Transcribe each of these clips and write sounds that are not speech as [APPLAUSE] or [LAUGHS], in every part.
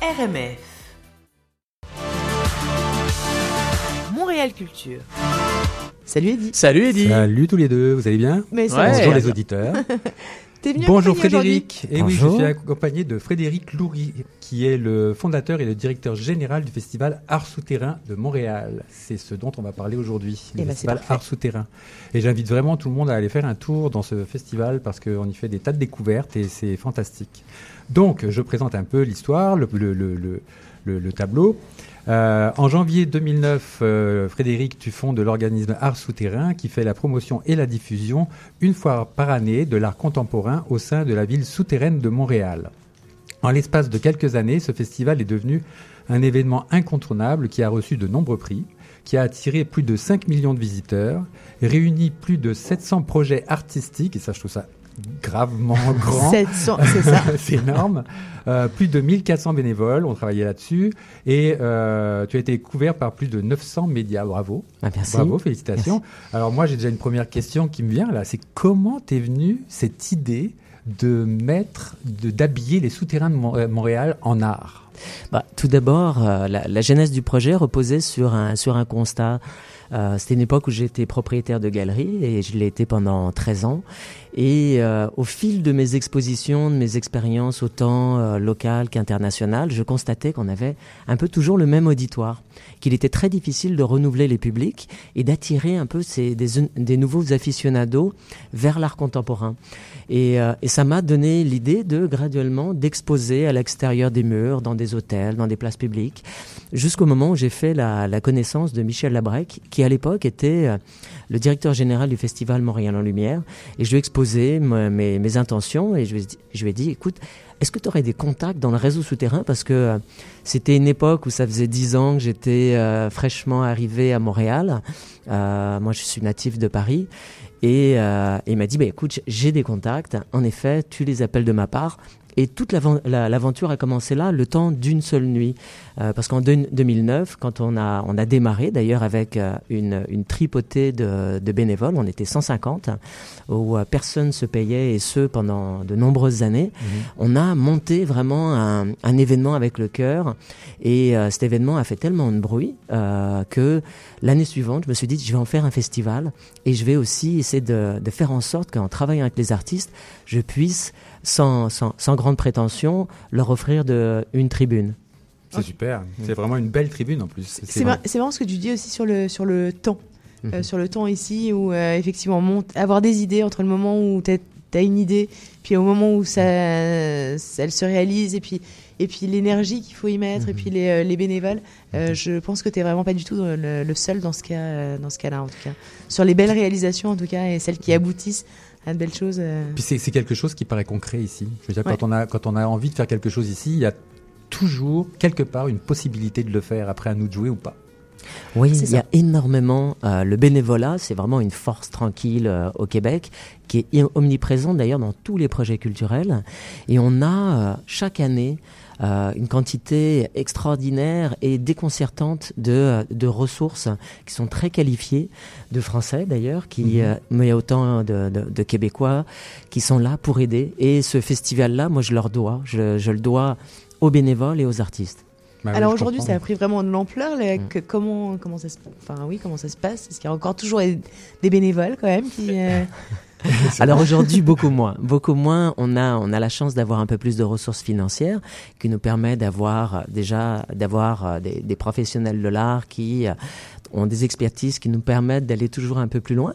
RMF. Montréal Culture. Salut Eddy. Salut Eddy. Salut tous les deux, vous allez bien? Mais Ouais. Bonjour les auditeurs. [LAUGHS] T'es venu Bonjour Frédéric. Et oui, je suis accompagné de Frédéric Loury, qui est le fondateur et le directeur général du festival Art Souterrain de Montréal. C'est ce dont on va parler aujourd'hui, Eh le ben, c'est festival. Art Souterrain. Et j'invite vraiment tout le monde à aller faire un tour dans ce festival parce qu'on y fait des tas de découvertes et c'est fantastique. Donc, je présente un peu l'histoire, le, le- le- le- le- le tableau. Euh, en janvier 2009, euh, Frédéric, tu fondes l'organisme Art Souterrain qui fait la promotion et la diffusion une fois par année de l'art contemporain au sein de la ville souterraine de Montréal. En l'espace de quelques années, ce festival est devenu un événement incontournable qui a reçu de nombreux prix, qui a attiré plus de 5 millions de visiteurs, réuni plus de 700 projets artistiques, et ça je trouve ça gravement [LAUGHS] grand. 700, c'est ça. [LAUGHS] c'est énorme. Euh, plus de 1400 bénévoles ont travaillé là-dessus et euh, tu as été couvert par plus de 900 médias. Bravo. Ah, merci. Bravo, félicitations. Alors moi j'ai déjà une première question qui me vient là, c'est comment t'es venue cette idée de mettre, de d'habiller les souterrains de euh, Montréal en art? Bah, tout d'abord, euh, la, la genèse du projet reposait sur un, sur un constat. Euh, C'était une époque où j'étais propriétaire de galerie et je l'ai été pendant 13 ans. Et euh, au fil de mes expositions, de mes expériences autant euh, locales qu'internationales, je constatais qu'on avait un peu toujours le même auditoire, qu'il était très difficile de renouveler les publics et d'attirer un peu ces, des, des nouveaux aficionados vers l'art contemporain. Et, euh, et ça m'a donné l'idée de graduellement d'exposer à l'extérieur des murs, dans des hôtels, dans des places publiques, jusqu'au moment où j'ai fait la, connaissance de Michel Labrec, qui à l'époque était euh, le directeur général du festival Montréal en Lumière. Et je lui ai exposé me- mes, intentions et je lui ai dit, écoute, est-ce que tu aurais des contacts dans le réseau souterrain? Parce que euh, c'était une époque où ça faisait dix ans que j'étais euh, fraîchement arrivé à Montréal. Moi, je suis natif de Paris. Et il m'a dit, bah, écoute, j'ai des contacts. En effet, tu les appelles de ma part. Et toute l'aven- la- l'aventure a commencé là, le temps d'une seule nuit. Euh, parce qu'en deux- 2009, quand on a, on a démarré, d'ailleurs avec euh, une, une tripotée de, de bénévoles, on était 150, où euh, personne se payait, et ce pendant de nombreuses années, on a monté vraiment un, un événement avec le cœur. Et euh, cet événement a fait tellement de bruit euh, que l'année suivante, je me suis dit, je vais en faire un festival. Et je vais aussi essayer de, de faire en sorte qu'en travaillant avec les artistes, je puisse, sans, sans, sans grande prétention, leur offrir de, une tribune. C'est super. C'est vraiment une belle tribune en plus. C'est marrant ce que tu dis aussi sur le, sur le temps. Euh, Mhm. sur le temps ici, où euh, effectivement, monte, avoir des idées entre le moment où tu as une idée, puis au moment où ça, ça- elle se réalise, et puis, et puis l'énergie qu'il faut y mettre, et puis les, euh, les bénévoles. Euh, je pense que tu vraiment pas du tout le, le seul dans ce cas, euh, dans ce cas-là, en tout cas. Sur les belles réalisations, en tout cas, et celles qui aboutissent à de belles choses. euh. Puis c'est quelque chose qui paraît concret ici. Je veux dire, Ouais. quand, on a, quand on a envie de faire quelque chose ici, il y a toujours, quelque part, une possibilité de le faire. Après, à nous de jouer ou pas. Oui, il y a énormément. euh, le bénévolat, c'est vraiment une force tranquille euh, au Québec, qui est omniprésente d'ailleurs dans tous les projets culturels. Et on a euh, chaque année euh, une quantité extraordinaire et déconcertante de, de ressources qui sont très qualifiées, de Français d'ailleurs, qui euh, mais autant de, de, de Québécois qui sont là pour aider. Et ce festival-là, moi, je leur dois. Je, je le dois aux bénévoles et aux artistes. Bah Alors aujourd'hui, ça a pris vraiment de l'ampleur. là, Mm. que- comment, comment ça se, enfin oui, comment ça se passe? Est-ce qu'il y a encore toujours des bénévoles quand même qui euh, [LAUGHS] [LAUGHS] Alors aujourd'hui, beaucoup moins. Beaucoup moins. On a, on a la chance d'avoir un peu plus de ressources financières qui nous permet d'avoir déjà d'avoir euh, des, des professionnels de l'art qui euh, ont des expertises qui nous permettent d'aller toujours un peu plus loin.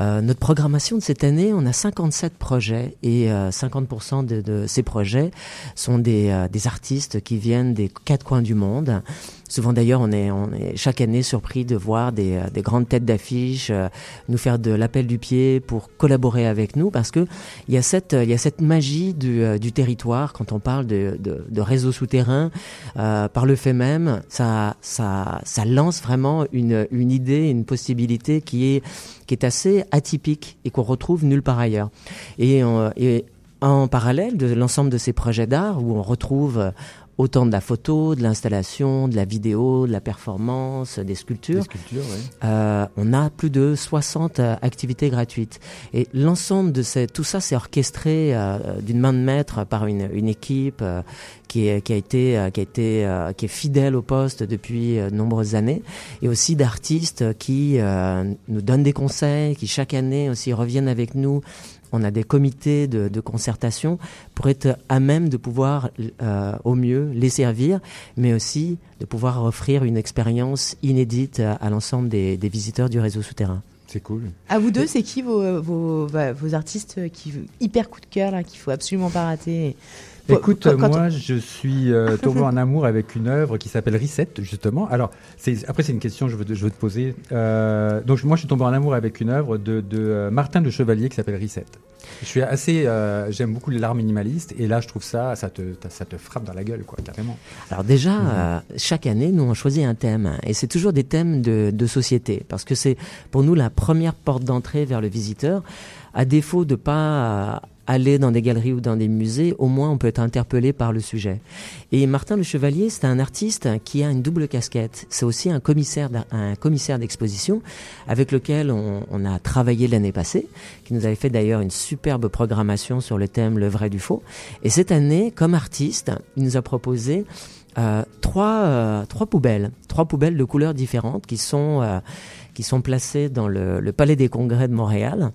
Euh, notre programmation de cette année, on a 57 projets et euh, 50% de, de ces projets sont des, euh, des artistes qui viennent des quatre coins du monde. Souvent d'ailleurs, on est, on est chaque année surpris de voir des, euh, des grandes têtes d'affiche euh, nous faire de l'appel du pied pour collaborer avec nous parce que il y a cette, il y a cette magie du, euh, du territoire quand on parle de, de, de réseau souterrain. Euh, par le fait même, ça, ça, ça lance vraiment une, une idée, une possibilité qui est, qui est assez atypique et qu'on retrouve nulle part ailleurs. Et, et en parallèle de l'ensemble de ces projets d'art où on retrouve autant de la photo, de l'installation, de la vidéo, de la performance, des sculptures. Des sculptures, oui. Euh, on a plus de 60 euh, activités gratuites. Et l'ensemble de ces, tout ça, c'est orchestré euh, d'une main de maître par une, une équipe euh, qui, est, qui a été, euh, qui a été, euh, qui est fidèle au poste depuis euh, de nombreuses années, et aussi d'artistes qui euh, nous donnent des conseils, qui chaque année aussi reviennent avec nous. On a des comités de, de concertation pour être à même de pouvoir euh, au mieux les servir, mais aussi de pouvoir offrir une expérience inédite à, à l'ensemble des, des visiteurs du réseau souterrain. C'est cool. À vous deux, c'est qui vos, vos, vos artistes qui hyper coup de cœur là qu'il faut absolument pas rater Écoute, Quand- quand moi, je suis euh, tombé en amour avec une œuvre qui s'appelle Reset, justement. Alors, après, c'est une question que je veux, te- je veux te poser. Euh, donc, moi, je suis tombé en amour avec une œuvre de, de euh, Martin de Chevalier qui s'appelle Reset. Je suis assez, euh, j'aime beaucoup l'art minimaliste, et là, je trouve ça, ça te, ça te frappe dans la gueule, quoi, carrément. Alors déjà, Mhm. euh, chaque année, nous on choisit un thème, et c'est toujours des thèmes de, de société, parce que c'est pour nous la première porte d'entrée vers le visiteur. À défaut de pas euh, aller dans des galeries ou dans des musées, au moins on peut être interpellé par le sujet. Et Martin Le Chevalier, c'est un artiste qui a une double casquette. C'est aussi un commissaire, d'exposition avec lequel on, a travaillé l'année passée, qui nous avait fait d'ailleurs une superbe programmation sur le thème le vrai du faux. Et cette année, comme artiste, il nous a proposé euh, trois, euh, trois poubelles, trois poubelles de couleurs différentes qui sont euh, qui sont placées dans le, Palais des Congrès de Montréal.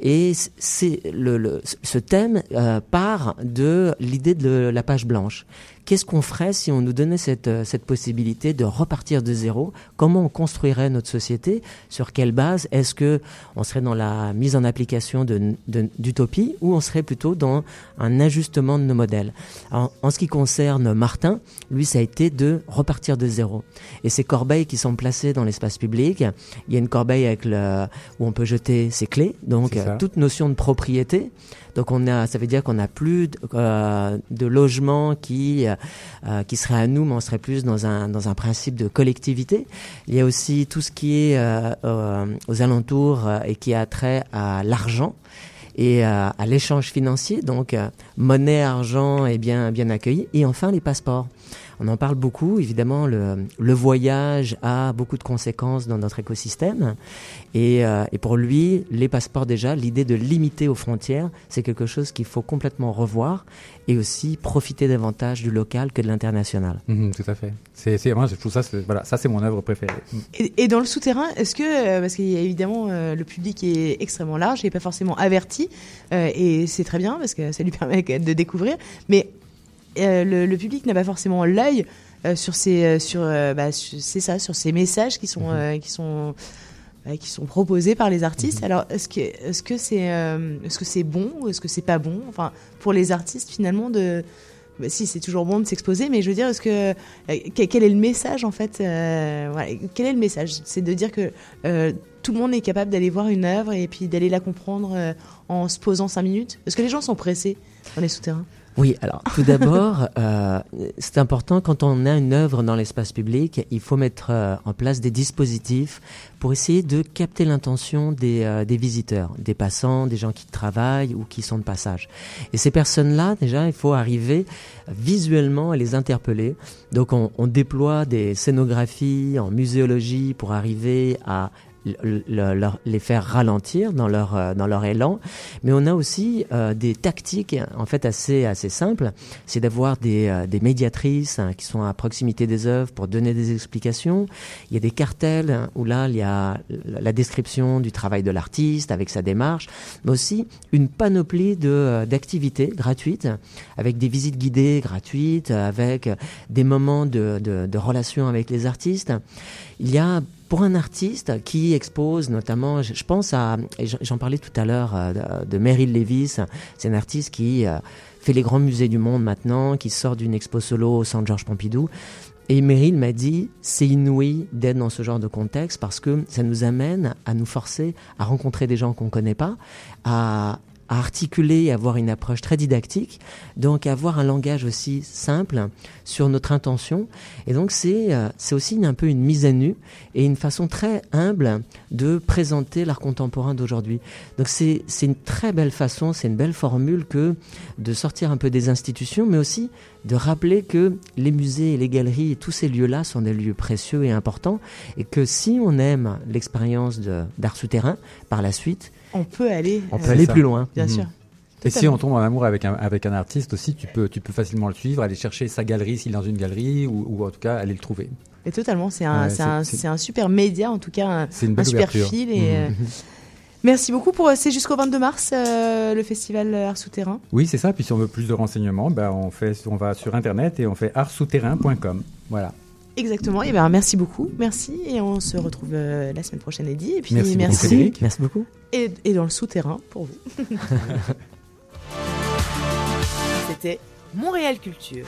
Et c'est ce thème euh, part de l'idée de la page blanche. Qu'est-ce qu'on ferait si on nous donnait cette, euh, cette possibilité de repartir de zéro? Comment on construirait notre société? Sur quelle base? Est-ce que on serait dans la mise en application de- de- d'utopie ou on serait plutôt dans un ajustement de nos modèles? En, en ce qui concerne Martin, lui, ça a été de repartir de zéro. Et ces corbeilles qui sont placées dans l'espace public, il y a une corbeille avec le, où on peut jeter ses clés, donc euh, toute notion de propriété. Donc on a, ça veut dire qu'on n'a plus de, euh, de logement qui euh, euh, qui serait à nous, mais on serait plus dans un dans un principe de collectivité. Il y a aussi tout ce qui est euh, euh, aux alentours euh, et qui a trait à l'argent et à l'échange financier, donc monnaie, argent est bien bien accueilli. Et enfin les passeports. On en parle beaucoup, évidemment, le, le voyage a beaucoup de conséquences dans notre écosystème. Et, euh, et pour lui, les passeports déjà, l'idée de limiter aux frontières, c'est quelque chose qu'il faut complètement revoir et aussi profiter davantage du local que de l'international. Mhm, tout à fait. C'est, c'est, moi, je trouve ça, c'est- voilà, ça, c'est mon œuvre préférée. Et, et dans le souterrain, est-ce que, euh, parce qu'il y a évidemment euh, le public est extrêmement large, il n'est pas forcément averti, euh, et c'est très bien parce que ça lui permet de découvrir, mais euh, le, le public n'a pas forcément l'œil euh, sur ces, euh, sur, bah, c'est ça, sur ces messages qui sont, Mhm. qui sont, qui sont proposés par les artistes. Alors, est-ce que, est-ce que c'est, est-ce que c'est bon ou est-ce que c'est pas bon? Enfin, pour les artistes finalement de bah, si, c'est toujours bon de s'exposer, mais je veux dire, est-ce que euh, quel est le message en fait euh, Quel est le message? C'est de dire que euh, tout le monde est capable d'aller voir une œuvre et puis d'aller la comprendre en se posant cinq minutes? Est-ce que les gens sont pressés dans les souterrains Oui, alors tout d'abord, [LAUGHS] euh, c'est important quand on a une œuvre dans l'espace public, il faut mettre euh, en place des dispositifs pour essayer de capter l'intention des, euh, des visiteurs, des passants, des gens qui travaillent ou qui sont de passage. Et ces personnes-là, déjà, il faut arriver visuellement à les interpeller. Donc on, on déploie des scénographies en muséologie pour arriver à le- le- leur- les faire ralentir dans leur euh, dans leur élan. Mais on a aussi euh, des tactiques en fait assez assez simples. C'est d'avoir des, euh, des médiatrices hein, qui sont à proximité des œuvres pour donner des explications. Il y a des cartels hein, où là il y a la description du travail de l'artiste avec sa démarche mais aussi une panoplie de euh, d'activités gratuites avec des visites guidées gratuites avec des moments de, de, de relation avec les artistes. Il y a pour un artiste qui expose notamment, je pense à, j'en- parlais tout à l'heure euh, de, Meryl Levis, c'est un artiste qui euh, fait les grands musées du monde maintenant, qui sort d'une expo solo au Centre Georges Pompidou. Et Meryl m'a dit, c'est inouï d'être dans ce genre de contexte parce que ça nous amène à nous forcer à rencontrer des gens qu'on connaît pas, à à articuler, à avoir une approche très didactique, donc avoir un langage aussi simple sur notre intention. Et donc c'est euh, c'est aussi un peu une mise à nu et une façon très humble de présenter l'art contemporain d'aujourd'hui. Donc c'est c'est une très belle façon, c'est une belle formule que de sortir un peu des institutions, mais aussi de rappeler que les musées et les galeries et tous ces lieux-là sont des lieux précieux et importants, et que si on aime l'expérience d'art souterrain, par la suite, on peut aller, on peut aller plus loin. Bien sûr. Et si on tombe en amour avec un, avec un artiste aussi, tu peux, tu peux facilement le suivre, aller chercher sa galerie s'il est dans une galerie, ou, ou, en tout cas aller le trouver. Et totalement, c'est un, ouais, un, un, super média, en tout cas un, une un super ouverture. fil. Et, mmh. [LAUGHS] Merci beaucoup pour. C'est jusqu'au 22 mars euh, le festival Art Souterrain. Oui, c'est ça. Puis si on veut plus de renseignements, ben on fait, on va sur internet et on fait artsouterrain.com. Voilà. Exactement. Et ben merci beaucoup, merci et on se retrouve euh, la semaine prochaine, Eddie. Et puis merci, merci, beaucoup, merci beaucoup. Et, et dans le souterrain pour vous. [LAUGHS] C'était Montréal Culture.